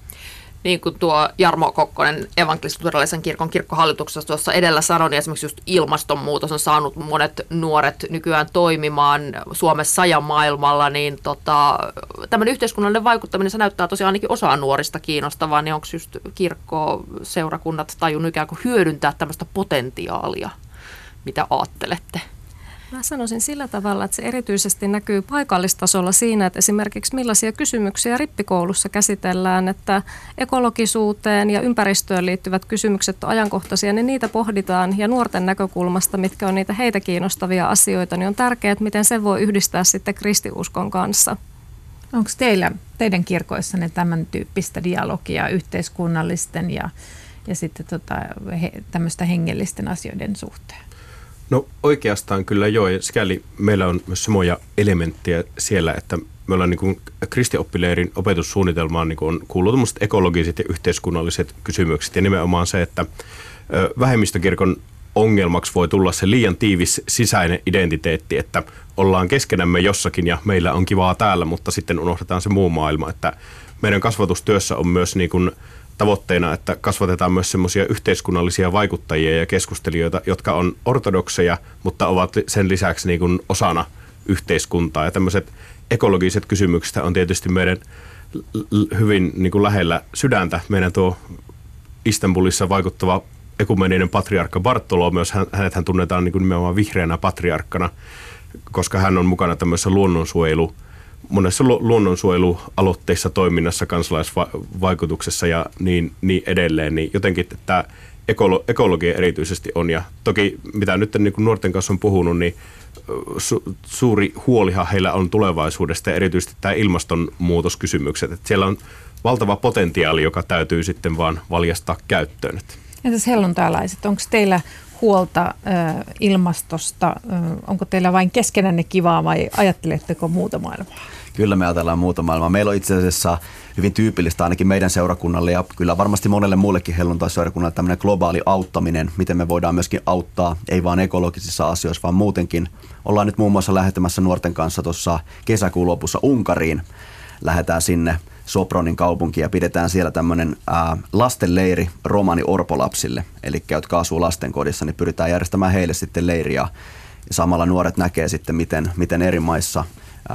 niin kuin tuo Jarmo Kokkonen evankelis kirkon kirkkohallituksessa tuossa edellä sanoi, niin esimerkiksi just ilmastonmuutos on saanut monet nuoret nykyään toimimaan Suomessa ja maailmalla, niin tota, tämmöinen yhteiskunnallinen vaikuttaminen, se näyttää tosiaan ainakin osaa nuorista kiinnostavaa, niin onko just kirkko, seurakunnat tajunnut ikään kuin hyödyntää tämmöistä potentiaalia, mitä ajattelette?
Mä sanoisin sillä tavalla, että se erityisesti näkyy paikallistasolla siinä, että esimerkiksi millaisia kysymyksiä rippikoulussa käsitellään, että ekologisuuteen ja ympäristöön liittyvät kysymykset on ajankohtaisia, niin niitä pohditaan ja nuorten näkökulmasta, mitkä on niitä heitä kiinnostavia asioita, niin on tärkeää, että miten se voi yhdistää sitten kristiuskon kanssa.
Onko teillä, teidän kirkoissanne tämän tyyppistä dialogia yhteiskunnallisten ja, ja sitten tota, he, tämmöistä hengellisten asioiden suhteen?
No oikeastaan kyllä joo, ja sikäli meillä on myös samoja elementtejä siellä, että me ollaan niin kristioppileirin opetussuunnitelmaan niin on kuullut ekologiset ja yhteiskunnalliset kysymykset, ja nimenomaan se, että vähemmistökirkon ongelmaksi voi tulla se liian tiivis sisäinen identiteetti, että ollaan keskenämme jossakin ja meillä on kivaa täällä, mutta sitten unohdetaan se muu maailma, että meidän kasvatustyössä on myös niin kuin tavoitteena, että kasvatetaan myös semmoisia yhteiskunnallisia vaikuttajia ja keskustelijoita, jotka on ortodokseja, mutta ovat sen lisäksi niin kuin osana yhteiskuntaa. Ja tämmöiset ekologiset kysymykset on tietysti meidän hyvin niin kuin lähellä sydäntä. Meidän tuo Istanbulissa vaikuttava ekumeninen patriarkka hänet hän tunnetaan niin kuin nimenomaan vihreänä patriarkkana, koska hän on mukana tämmöisessä luonnonsuojelu- monessa luonnonsuojelualoitteissa toiminnassa, kansalaisvaikutuksessa ja niin, niin edelleen, niin jotenkin tämä ekolo, ekologia erityisesti on. Ja toki mitä nyt niin kuin nuorten kanssa on puhunut, niin su, suuri huolihan heillä on tulevaisuudesta ja erityisesti tämä ilmastonmuutoskysymykset. Että siellä on valtava potentiaali, joka täytyy sitten vaan valjastaa käyttöön.
Entäs helluntalaiset, onko teillä huolta ilmastosta? Onko teillä vain keskenänne kivaa vai ajatteletteko muuta maailmaa?
Kyllä me ajatellaan muuta maailmaa. Meillä on itse asiassa hyvin tyypillistä ainakin meidän seurakunnalle ja kyllä varmasti monelle muullekin helluntaiseurakunnalle tämmöinen globaali auttaminen, miten me voidaan myöskin auttaa, ei vain ekologisissa asioissa, vaan muutenkin. Ollaan nyt muun muassa lähettämässä nuorten kanssa tuossa kesäkuun lopussa Unkariin. Lähdetään sinne Sopronin kaupunkiin ja pidetään siellä tämmöinen ää, lastenleiri romani orpolapsille, eli jotka asuu lastenkodissa, niin pyritään järjestämään heille sitten leiriä. Samalla nuoret näkee sitten, miten, miten eri maissa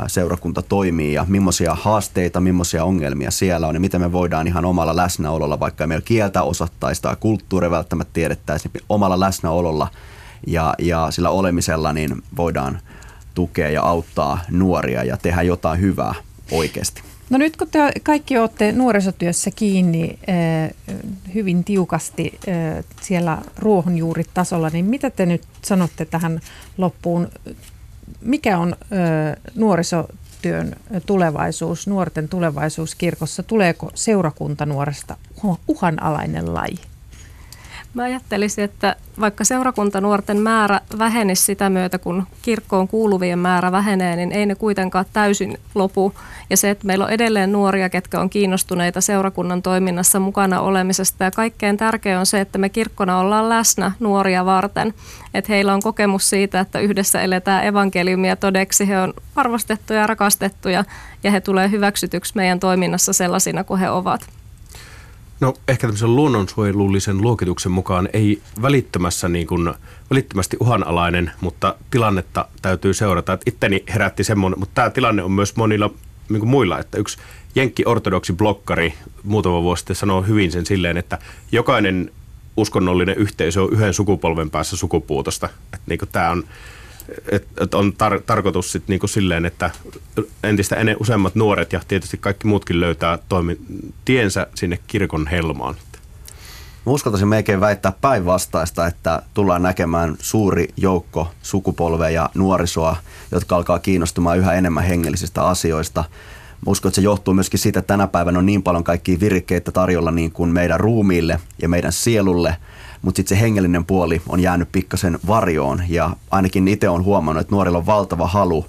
seurakunta toimii ja millaisia haasteita, millaisia ongelmia siellä on ja miten me voidaan ihan omalla läsnäololla, vaikka ei meillä kieltä osattaisi tai kulttuuri välttämättä tiedettäisiin, niin omalla läsnäololla ja, ja sillä olemisella niin voidaan tukea ja auttaa nuoria ja tehdä jotain hyvää oikeasti.
No nyt kun te kaikki olette nuorisotyössä kiinni äh, hyvin tiukasti äh, siellä ruohonjuuritasolla, niin mitä te nyt sanotte tähän loppuun? Mikä on äh, nuorisotyön tulevaisuus, nuorten tulevaisuus kirkossa? Tuleeko seurakunta nuoresta uhanalainen laji?
Mä ajattelisin, että vaikka seurakuntanuorten määrä vähenisi sitä myötä, kun kirkkoon kuuluvien määrä vähenee, niin ei ne kuitenkaan täysin lopu. Ja se, että meillä on edelleen nuoria, ketkä on kiinnostuneita seurakunnan toiminnassa mukana olemisesta. Ja kaikkein tärkein on se, että me kirkkona ollaan läsnä nuoria varten. Että heillä on kokemus siitä, että yhdessä eletään evankeliumia todeksi. He on arvostettuja ja rakastettuja ja he tulee hyväksytyksi meidän toiminnassa sellaisina kuin he ovat.
No ehkä tämmöisen luonnonsuojelullisen luokituksen mukaan ei välittömässä niin kuin, välittömästi uhanalainen, mutta tilannetta täytyy seurata. Että itteni herätti semmoinen, mutta tämä tilanne on myös monilla niin kuin muilla, että yksi jenkki-ortodoksi blokkari muutama vuosi sitten sanoi hyvin sen silleen, että jokainen uskonnollinen yhteisö on yhden sukupolven päässä sukupuutosta. Että niin kuin tämä on että et on tar- tarkoitus sit niinku silleen, että entistä ennen useammat nuoret ja tietysti kaikki muutkin löytää toimi- tiensä sinne kirkon helmaan.
Uskaltaisin melkein väittää päinvastaista, että tullaan näkemään suuri joukko sukupolveja ja nuorisoa, jotka alkaa kiinnostumaan yhä enemmän hengellisistä asioista. Uskon, että se johtuu myöskin siitä, että tänä päivänä on niin paljon kaikkia virikkeitä tarjolla niin kuin meidän ruumiille ja meidän sielulle – mutta sitten se hengellinen puoli on jäänyt pikkasen varjoon ja ainakin itse on huomannut, että nuorilla on valtava halu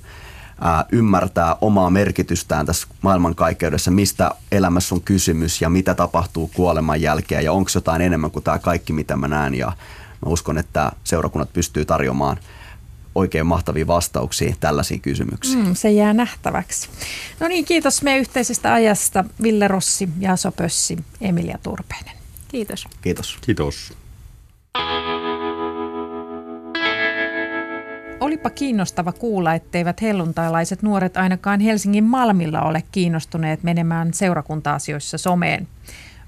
ää, ymmärtää omaa merkitystään tässä maailmankaikkeudessa, mistä elämässä on kysymys ja mitä tapahtuu kuoleman jälkeen ja onko jotain enemmän kuin tämä kaikki, mitä mä näen ja mä uskon, että seurakunnat pystyy tarjoamaan oikein mahtavia vastauksia tällaisiin kysymyksiin. Mm,
se jää nähtäväksi. No niin, kiitos meidän yhteisestä ajasta Ville Rossi, Jaso Pössi, Emilia Turpeinen.
Kiitos.
Kiitos.
Kiitos.
Olipa kiinnostava kuulla, etteivät helluntailaiset nuoret ainakaan Helsingin Malmilla ole kiinnostuneet menemään seurakunta-asioissa someen.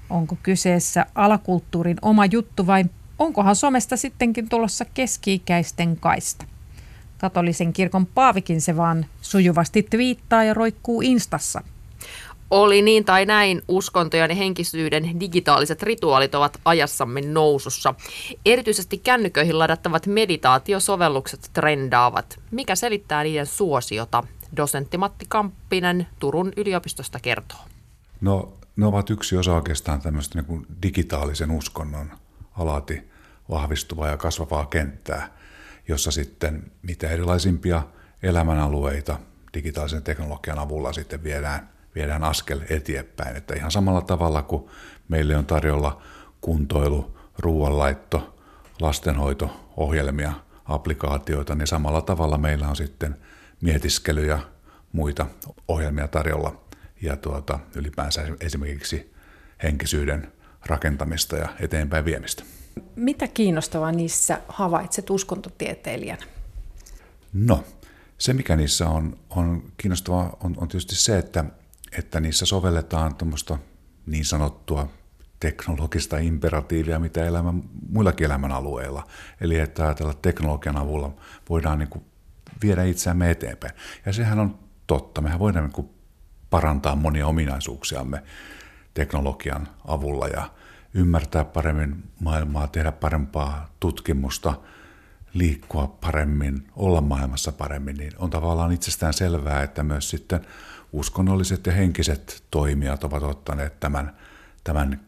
Onko kyseessä alakulttuurin oma juttu vai onkohan somesta sittenkin tulossa keski-ikäisten kaista? Katolisen kirkon Paavikin se vaan sujuvasti twiittaa ja roikkuu instassa.
Oli niin tai näin, uskontojen ja henkisyyden digitaaliset rituaalit ovat ajassamme nousussa. Erityisesti kännyköihin ladattavat meditaatiosovellukset trendaavat. Mikä selittää niiden suosiota? Dosentti Matti Kamppinen Turun yliopistosta kertoo.
No, ne ovat yksi osa oikeastaan tämmöistä niin kuin digitaalisen uskonnon alati vahvistuvaa ja kasvavaa kenttää, jossa sitten mitä erilaisimpia elämänalueita digitaalisen teknologian avulla sitten viedään – viedään askel eteenpäin. Että ihan samalla tavalla kuin meille on tarjolla kuntoilu, ruoanlaitto, lastenhoito, ohjelmia, applikaatioita, niin samalla tavalla meillä on sitten mietiskely ja muita ohjelmia tarjolla ja tuota, ylipäänsä esimerkiksi henkisyyden rakentamista ja eteenpäin viemistä.
Mitä kiinnostavaa niissä havaitset uskontotieteilijänä?
No, se mikä niissä on, on kiinnostavaa on, on tietysti se, että että niissä sovelletaan tuommoista niin sanottua teknologista imperatiivia, mitä elämä, muillakin elämän alueilla. Eli että ajatella teknologian avulla voidaan niin kuin viedä itseämme eteenpäin. Ja sehän on totta. Mehän voidaan niin kuin parantaa monia ominaisuuksiamme teknologian avulla ja ymmärtää paremmin maailmaa, tehdä parempaa tutkimusta, liikkua paremmin, olla maailmassa paremmin, niin on tavallaan itsestään selvää, että myös sitten uskonnolliset ja henkiset toimijat ovat ottaneet tämän, tämän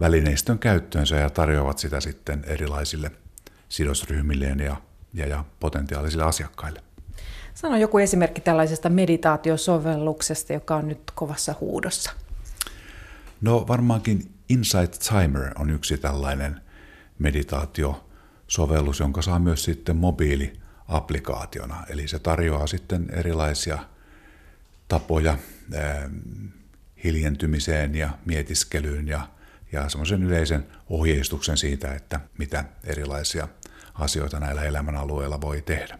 välineistön käyttöönsä ja tarjoavat sitä sitten erilaisille sidosryhmilleen ja, ja, ja potentiaalisille asiakkaille.
Sano joku esimerkki tällaisesta meditaatiosovelluksesta, joka on nyt kovassa huudossa.
No varmaankin Insight Timer on yksi tällainen meditaatiosovellus, jonka saa myös sitten mobiiliapplikaationa. Eli se tarjoaa sitten erilaisia tapoja hiljentymiseen ja mietiskelyyn ja, ja semmoisen yleisen ohjeistuksen siitä, että mitä erilaisia asioita näillä elämänalueilla voi tehdä.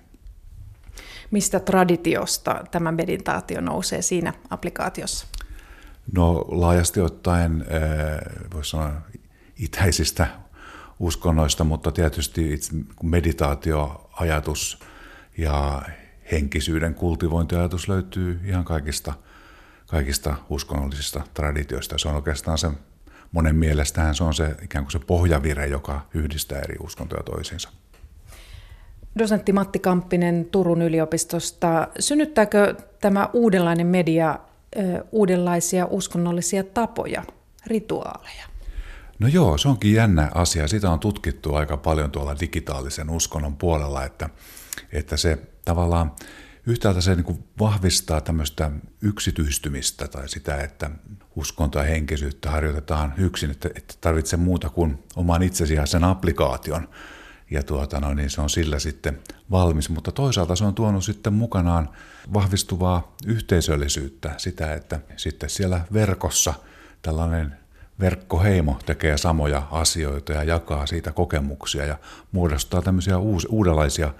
Mistä traditiosta tämä meditaatio nousee siinä applikaatiossa?
No laajasti ottaen voisi sanoa itäisistä uskonnoista, mutta tietysti meditaatioajatus ja henkisyyden kultivointiajatus löytyy ihan kaikista, kaikista uskonnollisista traditioista. Se on oikeastaan se, monen mielestähän se on se ikään kuin se pohjavire, joka yhdistää eri uskontoja toisiinsa.
Dosentti Matti Kamppinen Turun yliopistosta. Synnyttääkö tämä uudenlainen media uudenlaisia uskonnollisia tapoja, rituaaleja?
No joo, se onkin jännä asia. Sitä on tutkittu aika paljon tuolla digitaalisen uskonnon puolella, että, että se tavallaan yhtäältä se niin vahvistaa tämmöistä yksityistymistä tai sitä, että uskontoa ja henkisyyttä harjoitetaan yksin, että, että tarvitse muuta kuin oman itsesi ja sen applikaation. Ja tuota, no, niin se on sillä sitten valmis, mutta toisaalta se on tuonut sitten mukanaan vahvistuvaa yhteisöllisyyttä, sitä, että sitten siellä verkossa tällainen verkkoheimo tekee samoja asioita ja jakaa siitä kokemuksia ja muodostaa tämmöisiä uus, uudenlaisia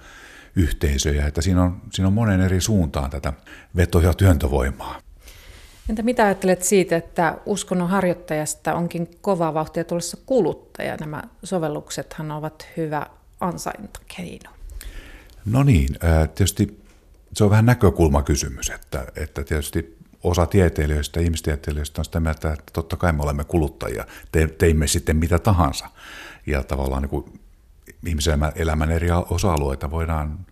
yhteisöjä, että siinä on, siinä on monen eri suuntaan tätä veto- ja työntövoimaa.
Entä mitä ajattelet siitä, että uskonnon harjoittajasta onkin kovaa vauhtia tulossa kuluttaja? Nämä sovelluksethan ovat hyvä ansaintakeino.
No niin, tietysti se on vähän näkökulmakysymys, että, että tietysti osa tieteilijöistä, ihmistieteilijöistä on sitä mieltä, että totta kai me olemme kuluttajia, te, teimme sitten mitä tahansa. Ja tavallaan niin kuin ihmisen elämän eri osa-alueita voidaan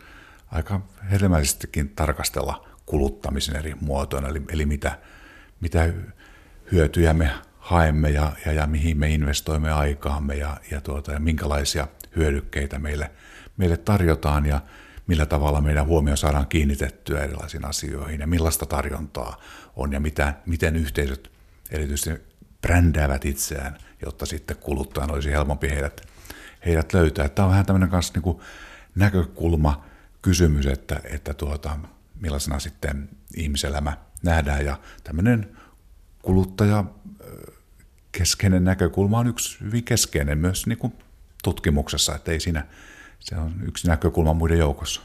aika hedelmällisestikin tarkastella kuluttamisen eri muotoina, eli, eli mitä, mitä hyötyjä me haemme ja, ja, ja mihin me investoimme aikaamme ja, ja, tuota, ja minkälaisia hyödykkeitä meille, meille tarjotaan ja millä tavalla meidän huomio saadaan kiinnitettyä erilaisiin asioihin ja millaista tarjontaa on ja mitä, miten yhteisöt erityisesti brändäävät itseään, jotta sitten kuluttajan olisi helpompi heidät, heidät löytää. Tämä on vähän tämmöinen kanssa niin näkökulma kysymys, että, että tuota, millaisena sitten ihmiselämä nähdään ja tämmöinen kuluttaja keskeinen näkökulma on yksi hyvin keskeinen myös niin kuin tutkimuksessa, että ei siinä, se on yksi näkökulma muiden joukossa.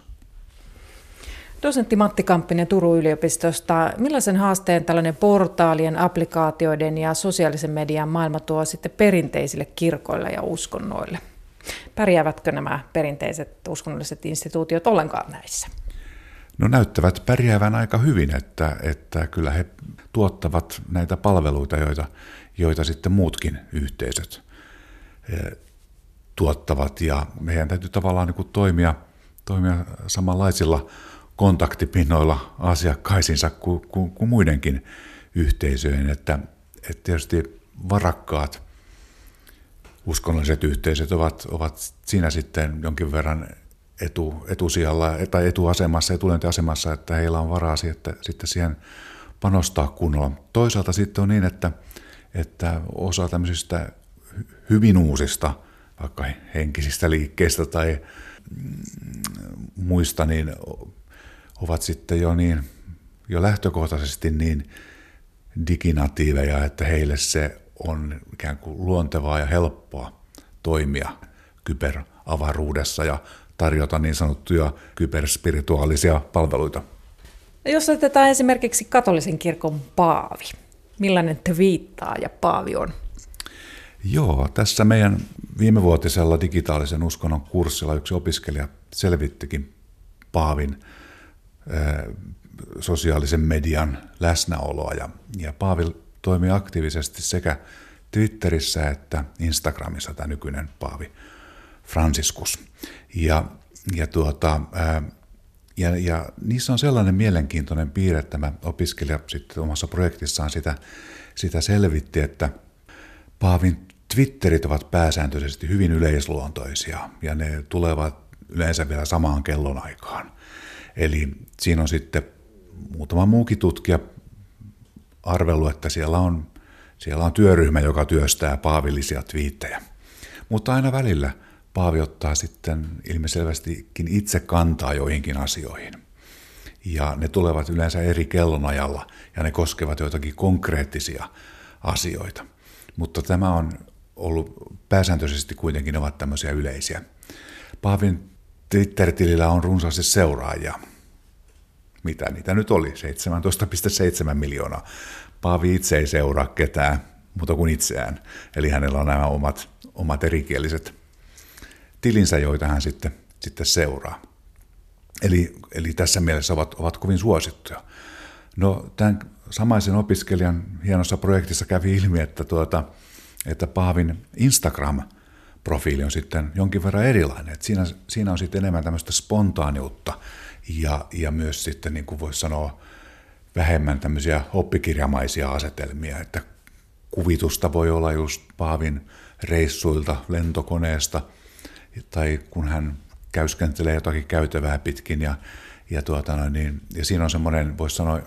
Dosentti Matti Kamppinen Turun yliopistosta. Millaisen haasteen tällainen portaalien, applikaatioiden ja sosiaalisen median maailma tuo sitten perinteisille kirkoille ja uskonnoille? Pärjäävätkö nämä perinteiset uskonnolliset instituutiot ollenkaan näissä?
No näyttävät pärjäävän aika hyvin, että, että kyllä he tuottavat näitä palveluita, joita, joita sitten muutkin yhteisöt eh, tuottavat ja meidän täytyy tavallaan niin kuin toimia, toimia samanlaisilla kontaktipinnoilla asiakkaisinsa kuin, kuin, kuin muidenkin yhteisöjen, että, että tietysti varakkaat uskonnolliset yhteisöt ovat, ovat siinä sitten jonkin verran etu, etusijalla tai etuasemassa, etulyöntiasemassa, että heillä on varaa että, sitten siihen panostaa kunnolla. Toisaalta sitten on niin, että, että osa tämmöisistä hyvin uusista, vaikka henkisistä liikkeistä tai mm, muista, niin ovat sitten jo, niin, jo lähtökohtaisesti niin diginatiiveja, että heille se on ikään kuin luontevaa ja helppoa toimia kyberavaruudessa ja tarjota niin sanottuja kyberspirituaalisia palveluita.
Jos otetaan esimerkiksi katolisen kirkon paavi, millainen ja paavi on?
Joo, tässä meidän viimevuotisella digitaalisen uskonnon kurssilla yksi opiskelija selvittikin paavin sosiaalisen median läsnäoloa. Ja, ja Paavi toimii aktiivisesti sekä Twitterissä että Instagramissa tämä nykyinen Paavi Franciscus. Ja, ja, tuota, ja, ja niissä on sellainen mielenkiintoinen piirre, että tämä opiskelija sitten omassa projektissaan sitä, sitä selvitti, että Paavin Twitterit ovat pääsääntöisesti hyvin yleisluontoisia ja ne tulevat yleensä vielä samaan kellonaikaan. Eli siinä on sitten muutama muukin tutkija arvellut, että siellä on, siellä on työryhmä, joka työstää paavillisia twiittejä. Mutta aina välillä Paavi ottaa sitten ilmiselvästikin itse kantaa joihinkin asioihin. Ja ne tulevat yleensä eri kellonajalla ja ne koskevat joitakin konkreettisia asioita. Mutta tämä on ollut pääsääntöisesti kuitenkin ovat tämmöisiä yleisiä. Paavin Twitter-tilillä on runsaasti seuraajia. Mitä niitä nyt oli? 17,7 miljoonaa. Paavi itse ei seuraa ketään muuta kuin itseään. Eli hänellä on nämä omat, omat erikieliset tilinsä, joita hän sitten, sitten seuraa. Eli, eli tässä mielessä ovat, ovat kovin suosittuja. No, tämän samaisen opiskelijan hienossa projektissa kävi ilmi, että, tuota, että Paavin Instagram-profiili on sitten jonkin verran erilainen. Että siinä, siinä on sitten enemmän tämmöistä spontaaniutta ja, ja myös sitten, niin kuin voisi sanoa, vähemmän tämmöisiä oppikirjamaisia asetelmia, että kuvitusta voi olla just Paavin reissuilta lentokoneesta tai kun hän käyskentelee jotakin käytävää pitkin ja, ja, tuota, no niin, ja siinä on semmoinen, voisi sanoa,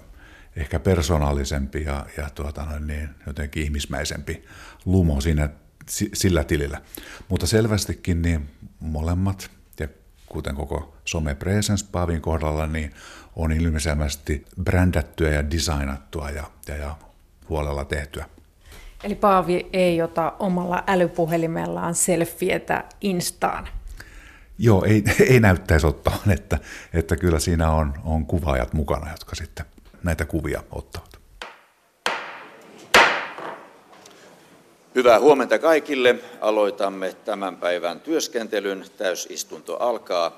ehkä persoonallisempi ja, ja tuota, no niin, jotenkin ihmismäisempi lumo siinä, sillä tilillä. Mutta selvästikin niin molemmat, ja kuten koko some presence Paavin kohdalla, niin on ilmiselvästi brändättyä ja designattua ja, ja, ja huolella tehtyä.
Eli Paavi ei ota omalla älypuhelimellaan selfietä Instaan?
Joo, ei, ei näyttäisi ottaa, että, että kyllä siinä on, on kuvaajat mukana, jotka sitten näitä kuvia ottavat.
Hyvää huomenta kaikille. Aloitamme tämän päivän työskentelyn. Täysistunto alkaa.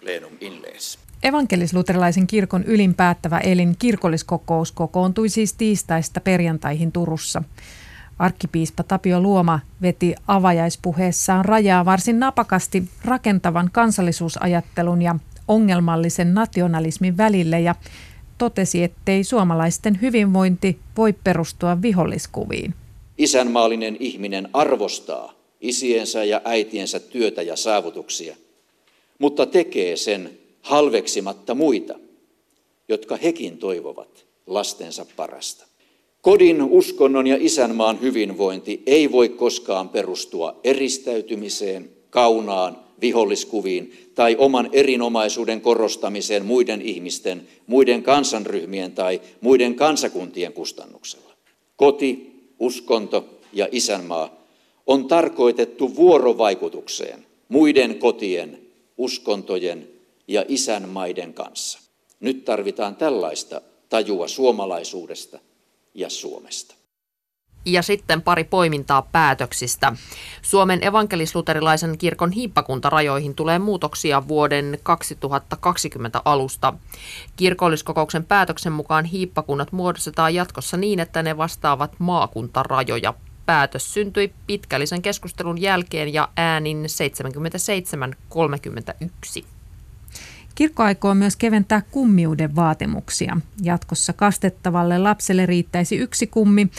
Plenum inlees.
Evankelis-luterilaisen kirkon ylinpäättävä elin kirkolliskokous kokoontui siis tiistaista perjantaihin Turussa. Arkkipiispa Tapio Luoma veti avajaispuheessaan rajaa varsin napakasti rakentavan kansallisuusajattelun ja ongelmallisen nationalismin välille ja totesi, ettei suomalaisten hyvinvointi voi perustua viholliskuviin.
Isänmaallinen ihminen arvostaa isiensä ja äitiensä työtä ja saavutuksia, mutta tekee sen halveksimatta muita, jotka hekin toivovat lastensa parasta. Kodin, uskonnon ja isänmaan hyvinvointi ei voi koskaan perustua eristäytymiseen, kaunaan, viholliskuviin tai oman erinomaisuuden korostamiseen muiden ihmisten, muiden kansanryhmien tai muiden kansakuntien kustannuksella. Koti, uskonto ja isänmaa on tarkoitettu vuorovaikutukseen muiden kotien, uskontojen ja isänmaiden kanssa. Nyt tarvitaan tällaista tajua suomalaisuudesta ja Suomesta.
Ja sitten pari poimintaa päätöksistä. Suomen evankelisluterilaisen kirkon hiippakuntarajoihin tulee muutoksia vuoden 2020 alusta. Kirkolliskokouksen päätöksen mukaan hiippakunnat muodostetaan jatkossa niin, että ne vastaavat maakuntarajoja. Päätös syntyi pitkällisen keskustelun jälkeen ja äänin 77-31.
Kirkko aikoo myös keventää kummiuden vaatimuksia. Jatkossa kastettavalle lapselle riittäisi yksi kummi,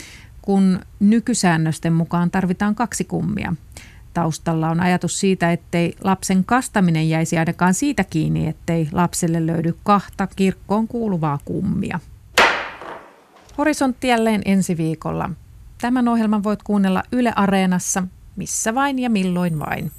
kun nykysäännösten mukaan tarvitaan kaksi kummia. Taustalla on ajatus siitä, ettei lapsen kastaminen jäisi ainakaan siitä kiinni, ettei lapselle löydy kahta kirkkoon kuuluvaa kummia. Horisontti jälleen ensi viikolla. Tämän ohjelman voit kuunnella Yle Areenassa, missä vain ja milloin vain.